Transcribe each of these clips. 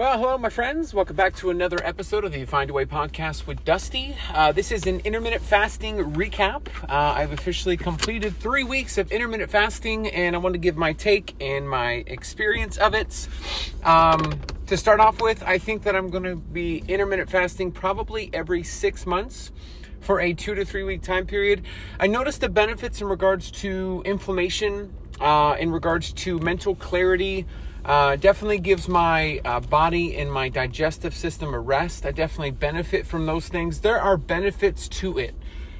Well, hello, my friends. Welcome back to another episode of the Find a Way podcast with Dusty. Uh, this is an intermittent fasting recap. Uh, I've officially completed three weeks of intermittent fasting, and I want to give my take and my experience of it. Um, to start off with, I think that I'm going to be intermittent fasting probably every six months for a two to three week time period. I noticed the benefits in regards to inflammation, uh, in regards to mental clarity. Uh, definitely gives my uh, body and my digestive system a rest. I definitely benefit from those things. There are benefits to it.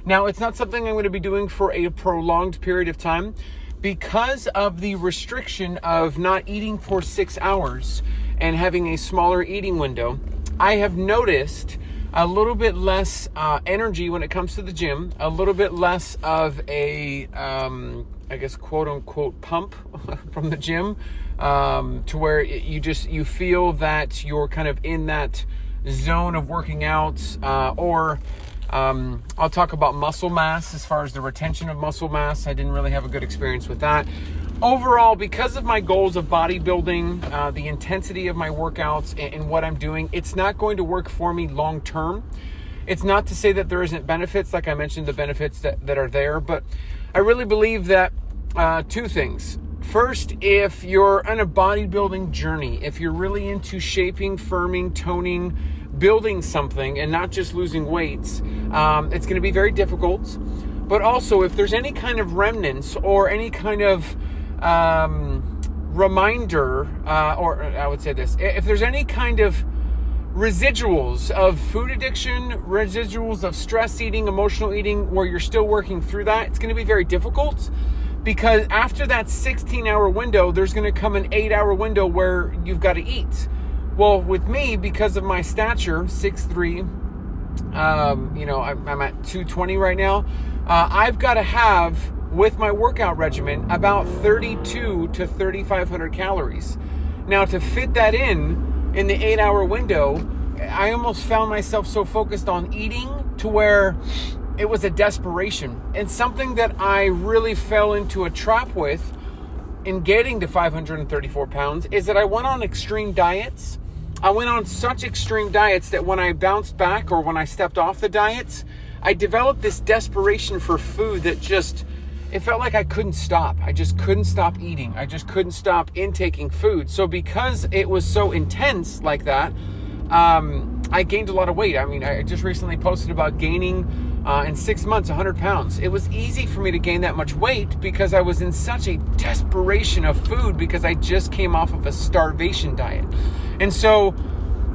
Now, it's not something I'm going to be doing for a prolonged period of time because of the restriction of not eating for six hours and having a smaller eating window. I have noticed a little bit less uh, energy when it comes to the gym, a little bit less of a, um, I guess, quote unquote, pump from the gym, um, to where you just you feel that you're kind of in that zone of working out, uh, or um, I'll talk about muscle mass as far as the retention of muscle mass. I didn't really have a good experience with that overall, because of my goals of bodybuilding, uh, the intensity of my workouts, and, and, what I'm doing, it's not going to work for me long term. It's not to say that there isn't benefits, like I mentioned, the benefits that, that are there, but I really believe that uh, two things. First, if you're on a bodybuilding journey, if you're really into shaping, firming, toning, building something, and not just losing weights, um, it's going to be very difficult. But also, if there's any kind of remnants or any kind of um, reminder, uh, or I would say this if there's any kind of residuals of food addiction, residuals of stress eating, emotional eating, where you're still working through that, it's going to be very difficult because after that 16 hour window, there's going to come an eight hour window where you've got to eat. Well, with me, because of my stature, 6'3, um, you know, I'm, I'm, at 220 right now, uh, I've got to have with my workout regimen about 32 to 3500 calories. Now, to fit that in in the eight hour window, I almost found myself so focused on eating to where it was a desperation and something that I really fell into a trap with in getting to 534 pounds is that I went on extreme diets. I went on such extreme diets that when I bounced back or when I stepped off the diets, I developed this desperation for food that just it felt like I couldn't stop. I just couldn't stop eating. I just couldn't stop intaking food. So because it was so intense like that, um, I gained a lot of weight. I mean, I just recently posted about gaining uh, in six months 100 pounds. It was easy for me to gain that much weight because I was in such a desperation of food because I just came off of a starvation diet. And so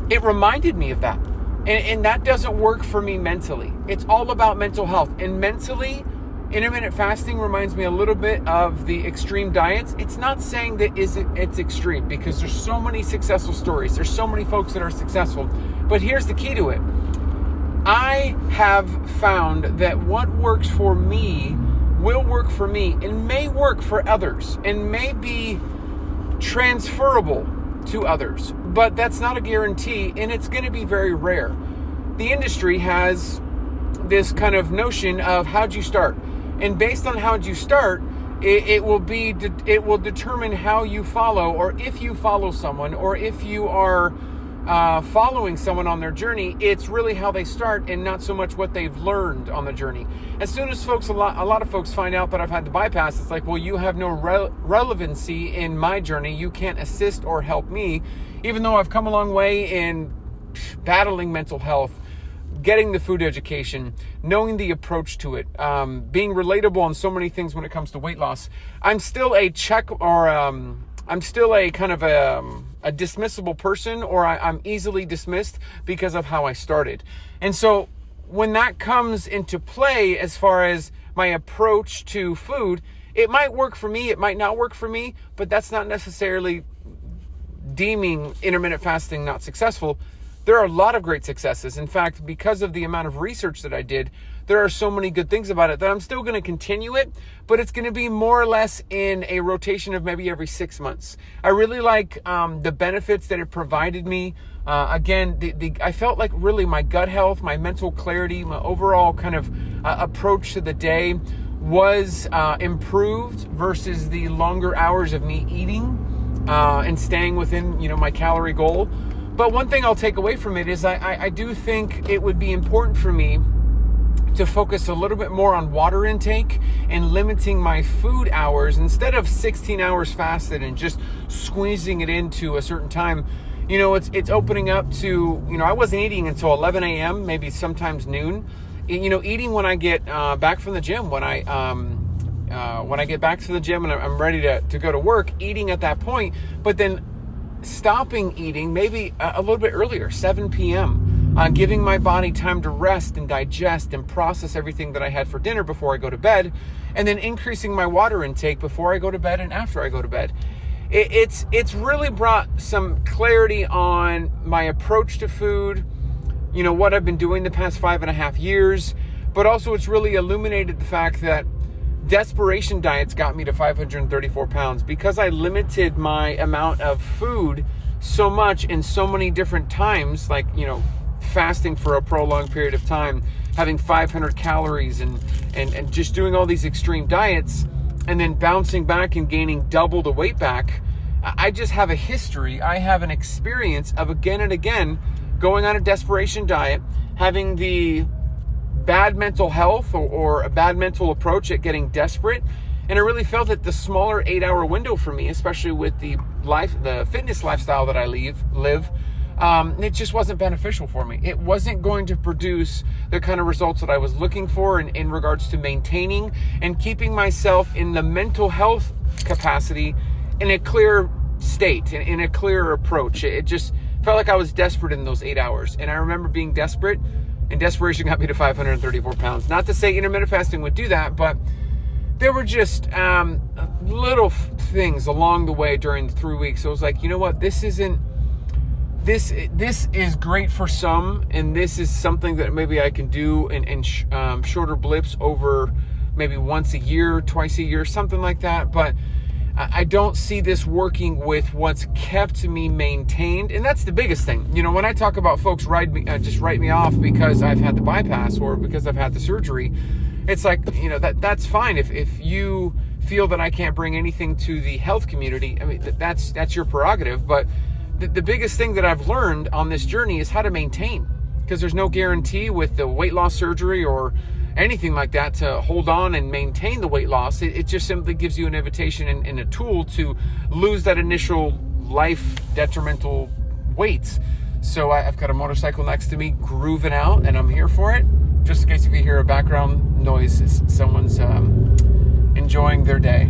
it reminded me of that. And, and that doesn't work for me mentally. It's all about mental health. And mentally, intermittent fasting reminds me a little bit of the extreme diets. It's not saying that is it, it's extreme because there's so many successful stories. There's so many folks that are successful. But here's the key to it. I have found that what works for me will work for me and may work for others and may be transferable to others. But that's not a guarantee and it's going to be very rare. The industry has this kind of notion of how'd you start? And based on how you start it, it, will be de- it will determine how you follow or if you follow someone or if you are uh, following someone on their journey it's really how they start and not so much what they've learned on the journey. As soon as folks a lot, a lot of folks find out that i've had the bypass it's like well you have no re- relevancy in my journey. You can't assist or help me even though i've come a long way in battling mental health getting the food education, knowing the approach to it, um, being relatable on so many things when it comes to weight loss. I'm still a check or um, I'm still a kind of a, um, a dismissible person, or I, I'm easily dismissed because of how I started. And so when that comes into play, as far as my approach to food, it might work for me, it might not work for me, but that's not necessarily deeming intermittent fasting not successful there are a lot of great successes. In fact, because of the amount of research that I did, there are so many good things about it that I'm still going to continue it, but it's going to be more or less in a rotation of maybe every six months. I really like um, the benefits that it provided me. Uh, again, the, the, I felt like really my gut health, my mental clarity, my overall kind of uh, approach to the day was uh, improved versus the longer hours of me eating uh, and staying within you know my calorie goal. But one thing I'll take away from it is I, I, I do think it would be important for me to focus a little bit more on water intake and limiting my food hours instead of 16 hours fasted and just squeezing it into a certain time. You know, it's it's opening up to you know I wasn't eating until 11 a.m. maybe sometimes noon. You know, eating when I get uh, back from the gym when I um, uh, when I get back to the gym and I'm ready to, to go to work, eating at that point, but then stopping eating maybe a, little bit earlier, 7 p.m uh, giving my body time to rest and digest and process everything that I had for dinner before I go to bed, and then increasing my water intake before I go to bed and after I go to bed. It, it's it's really brought some clarity on my approach to food, you know what I've been doing the past five and a half years, but also it's really illuminated the fact that desperation diets got me to 534 pounds because I limited my amount of food so much in so many different times, like you know fasting for a prolonged period of time, having 500 calories, and, and, and just doing all these extreme diets, and then bouncing back and gaining double the weight back. I just have a history, I have an experience of again and again going on a desperation diet, having the bad mental health or, or a bad mental approach at getting desperate. And I really felt that the smaller eight hour window for me, especially with the life, the fitness lifestyle that I leave, live, um, it just wasn't beneficial for me. It wasn't going to produce the kind of results that I was looking for in, in regards to maintaining and keeping myself in the mental health capacity in a clear state, in, in a clearer approach. It, it just felt like I was desperate in those eight hours. And I remember being desperate, and desperation got me to 534 pounds. Not to say intermittent fasting would do that, but there were just um, little things along the way during the three weeks. I was like, you know what? This isn't this this is great for some, and this is something that maybe I can do in, in sh- um, shorter blips over maybe once a year, twice a year, something like that. But I don't see this working with what's kept me maintained, and that's the biggest thing. You know, when I talk about folks write me, uh, just write me off because I've had the bypass or because I've had the surgery, it's like you know that that's fine if if you feel that I can't bring anything to the health community. I mean, that's that's your prerogative, but the, the biggest thing that I've learned on this journey is how to maintain because there's no guarantee with the weight loss surgery or anything like that to hold on and maintain the weight loss. It, it just simply gives you an invitation and, and, a tool to lose that initial life detrimental weights. So I, have got a motorcycle next to me grooving out and I'm here for it. Just in case if you hear a background noise, someone's um, enjoying their day.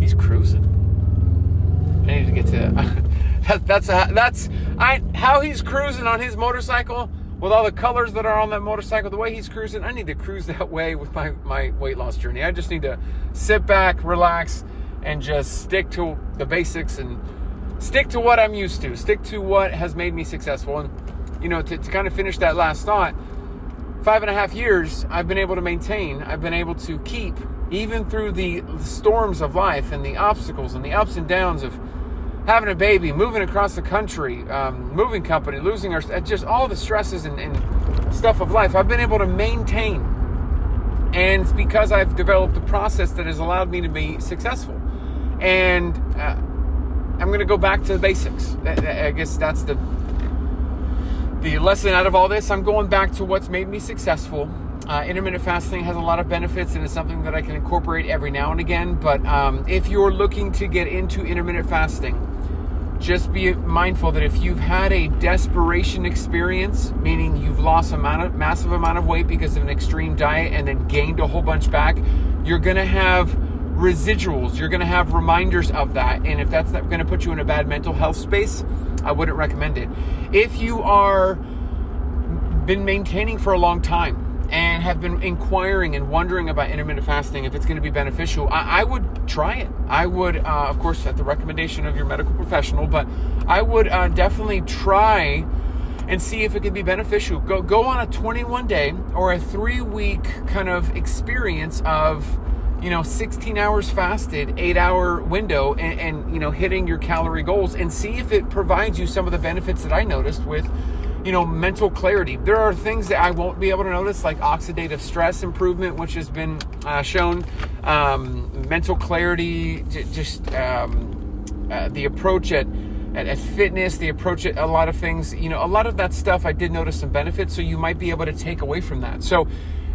He's cruising. I need to get to. that, that's a, that's I how he's cruising on his motorcycle with all the colors that are on that motorcycle. The way he's cruising, I need to cruise that way with my my weight loss journey. I just need to sit back, relax, and just stick to the basics and stick to what I'm used to. Stick to what has made me successful. And you know, to, to kind of finish that last thought, five and a half years I've been able to maintain. I've been able to keep even through the storms of life and the obstacles and the ups and downs of having a baby, moving across the country, um, moving company, losing our, just all the stresses and, and stuff of life, I've been able to maintain. And it's because I've developed a process that has allowed me to be successful. And uh, I'm going to go back to the basics. I guess that's the the lesson out of all this. I'm going back to what's made me successful uh, intermittent fasting has a lot of benefits and it's something that I can incorporate every now and again. But um, if you're looking to get into intermittent fasting, just be mindful that if you've had a desperation experience, meaning you've lost a massive amount of weight because of an extreme diet and then gained a whole bunch back, you're going to have residuals. You're going to have reminders of that. And if that's going to put you in a bad mental health space, I wouldn't recommend it. If you are been maintaining for a long time, and have been inquiring and wondering about intermittent fasting if it's going to be beneficial, I, I would try it. I would, uh, of course, at the recommendation of your medical professional, but I would uh, definitely try and see if it could be beneficial. Go go on a 21 day or a three week kind of experience of you know 16 hours fasted, eight hour window, and, and you know hitting your calorie goals, and see if it provides you some of the benefits that I noticed with you know, mental clarity. There are things that I won't be able to notice, like oxidative stress improvement, which has been uh, shown, um, mental clarity, j- just um, uh, the approach at at, at fitness, the approach at a lot of things. You know, a lot of that stuff I did notice some benefits, so you might be able to take away from that. So,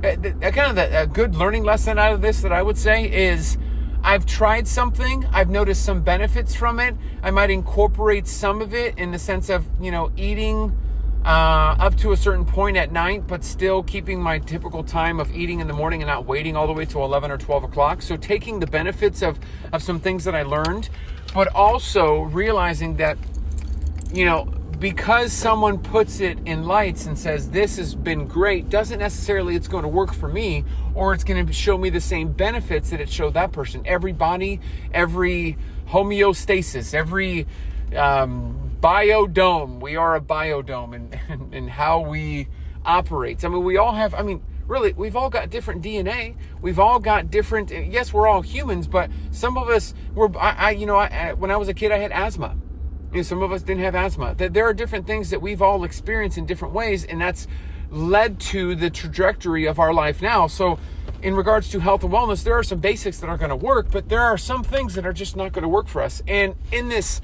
uh, uh, kind of the, a good learning lesson out of this that I would say is. I've tried something, I've noticed some benefits from it. I might incorporate some of it in the sense of, you know, eating uh, up to a certain point at night, but still keeping my typical time of eating in the morning and not waiting all the way to 11 or 12 o'clock. So taking the benefits of, of some things that I learned, but also realizing that, you know, because someone puts it in lights and says this has been great doesn't necessarily it's going to work for me or it's going to show me the same benefits that it showed that person every body every homeostasis every um, biodome. We are a biodome and in, in, how we operate. I mean, we all have, I mean, really, we've all got different DNA. We've all got different, eh, yes, we're all humans, but some of us were, I, I you know, I, when I was a kid, I had asthma. You know, some of us didn't have asthma. That there are different things that we've all experienced in different ways, and that's led to the trajectory of our life now. So, in regards to health and wellness, there are some basics that are going to work, but there are some things that are just not going to work for us. And in this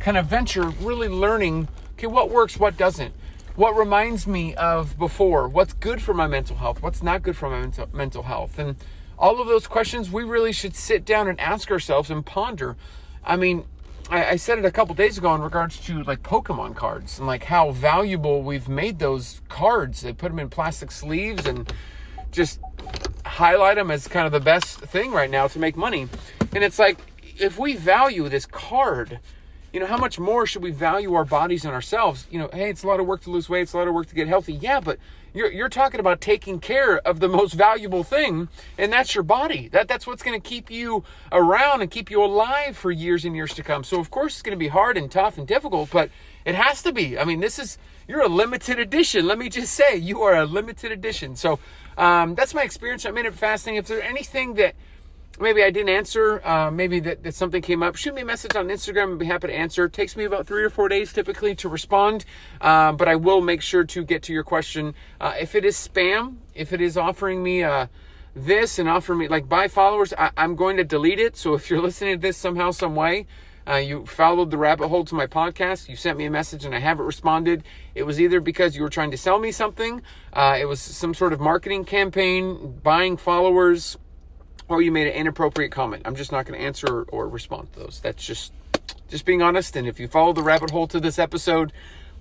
kind of venture, really learning okay, what works, what doesn't. What reminds me of before? What's good for my mental health? What's not good for my mental, mental health? And all of those questions we really should sit down and ask ourselves and ponder. I mean, I, I said it a couple days ago in regards to like Pokemon cards and like how valuable we've made those cards. They put them in plastic sleeves and just highlight them as kind of the best thing right now to make money. And it's like, if we value this card, you know, how much more should we value our bodies and ourselves? You know, hey, it's a lot of work to lose weight, it's a lot of work to get healthy. Yeah, but you're, you're talking about taking care of the most valuable thing, and that's your body. That, that's what's going to keep you around and keep you alive for years and years to come. So, of course, it's going to be hard and tough and difficult, but it has to be. I mean, this is, you're a limited edition. Let me just say, you are a limited edition. So, um, that's my experience intermittent fasting. If there's anything that, maybe I didn't answer, uh, maybe that, that, something came up, shoot me a message on Instagram. I'd be happy to answer. It takes me about three or four days typically to respond, uh, but I will make sure to get to your question. Uh, if it is spam, if it is offering me uh, this and offering me like buy followers, I, am going to delete it. So if you're listening to this somehow, some way, uh, you followed the rabbit hole to my podcast, you sent me a message and I haven't responded. It was either because you were trying to sell me something, uh, it was some sort of marketing campaign, buying followers or you made an inappropriate comment. I'm just not going to answer or respond to those. That's just just being honest. And if you follow the rabbit hole to this episode,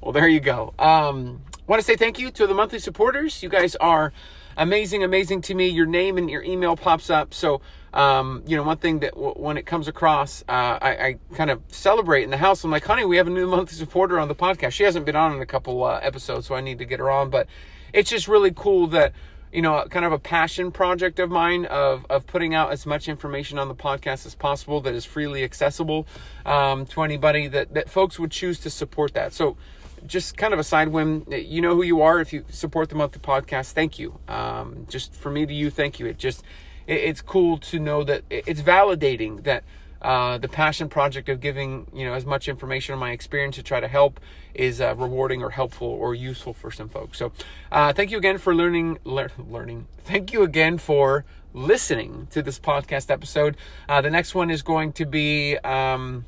well, there you go. Um, want to say thank you to the monthly supporters. You guys are amazing, amazing to me. Your name and your email pops up. So, um, you know, one thing that w- when it comes across, uh, I, I, kind of celebrate in the house. I'm like, honey, we have a new monthly supporter on the podcast. She hasn't been on in a couple uh, episodes, so I need to get her on. But it's just really cool that you know, kind of a passion project of mine of, of putting out as much information on the podcast as possible that is freely accessible um, to anybody that, that folks would choose to support that. So, just kind of a side whim, you know who you are if you support the monthly podcast. Thank you. Um, just for me to you, thank you. It just, it, it's cool to know that it's validating that uh, the passion project of giving you know as much information on my experience to try to help is uh, rewarding or helpful or useful for some folks. So uh, thank you again for learning le- learning. Thank you again for listening to this podcast episode. Uh, the next one is going to be. Um,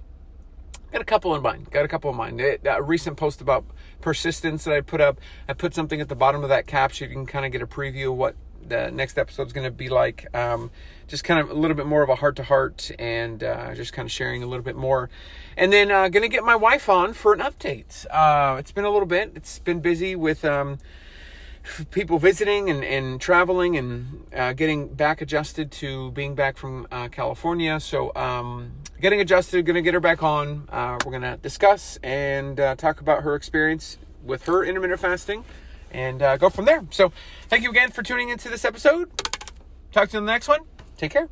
got a couple in mind. Got a couple in mind. A recent post about persistence that I put up. I put something at the bottom of that caption. You can kind of get a preview of what the next episode is going to be like. Um, just kind of a little bit more of a heart to heart and uh, just kind of sharing a little bit more. And then uh, going to get my wife on for an update. Uh, it's been a little bit, it's been busy with um, people visiting and, and traveling and uh, getting back adjusted to being back from uh, California. So, um, getting adjusted, going to get her back on. Uh, we're going to discuss and talk about her experience with her intermittent fasting and uh, go from there. So, thank you again for tuning into this episode. Talk to you in the next one. Take care.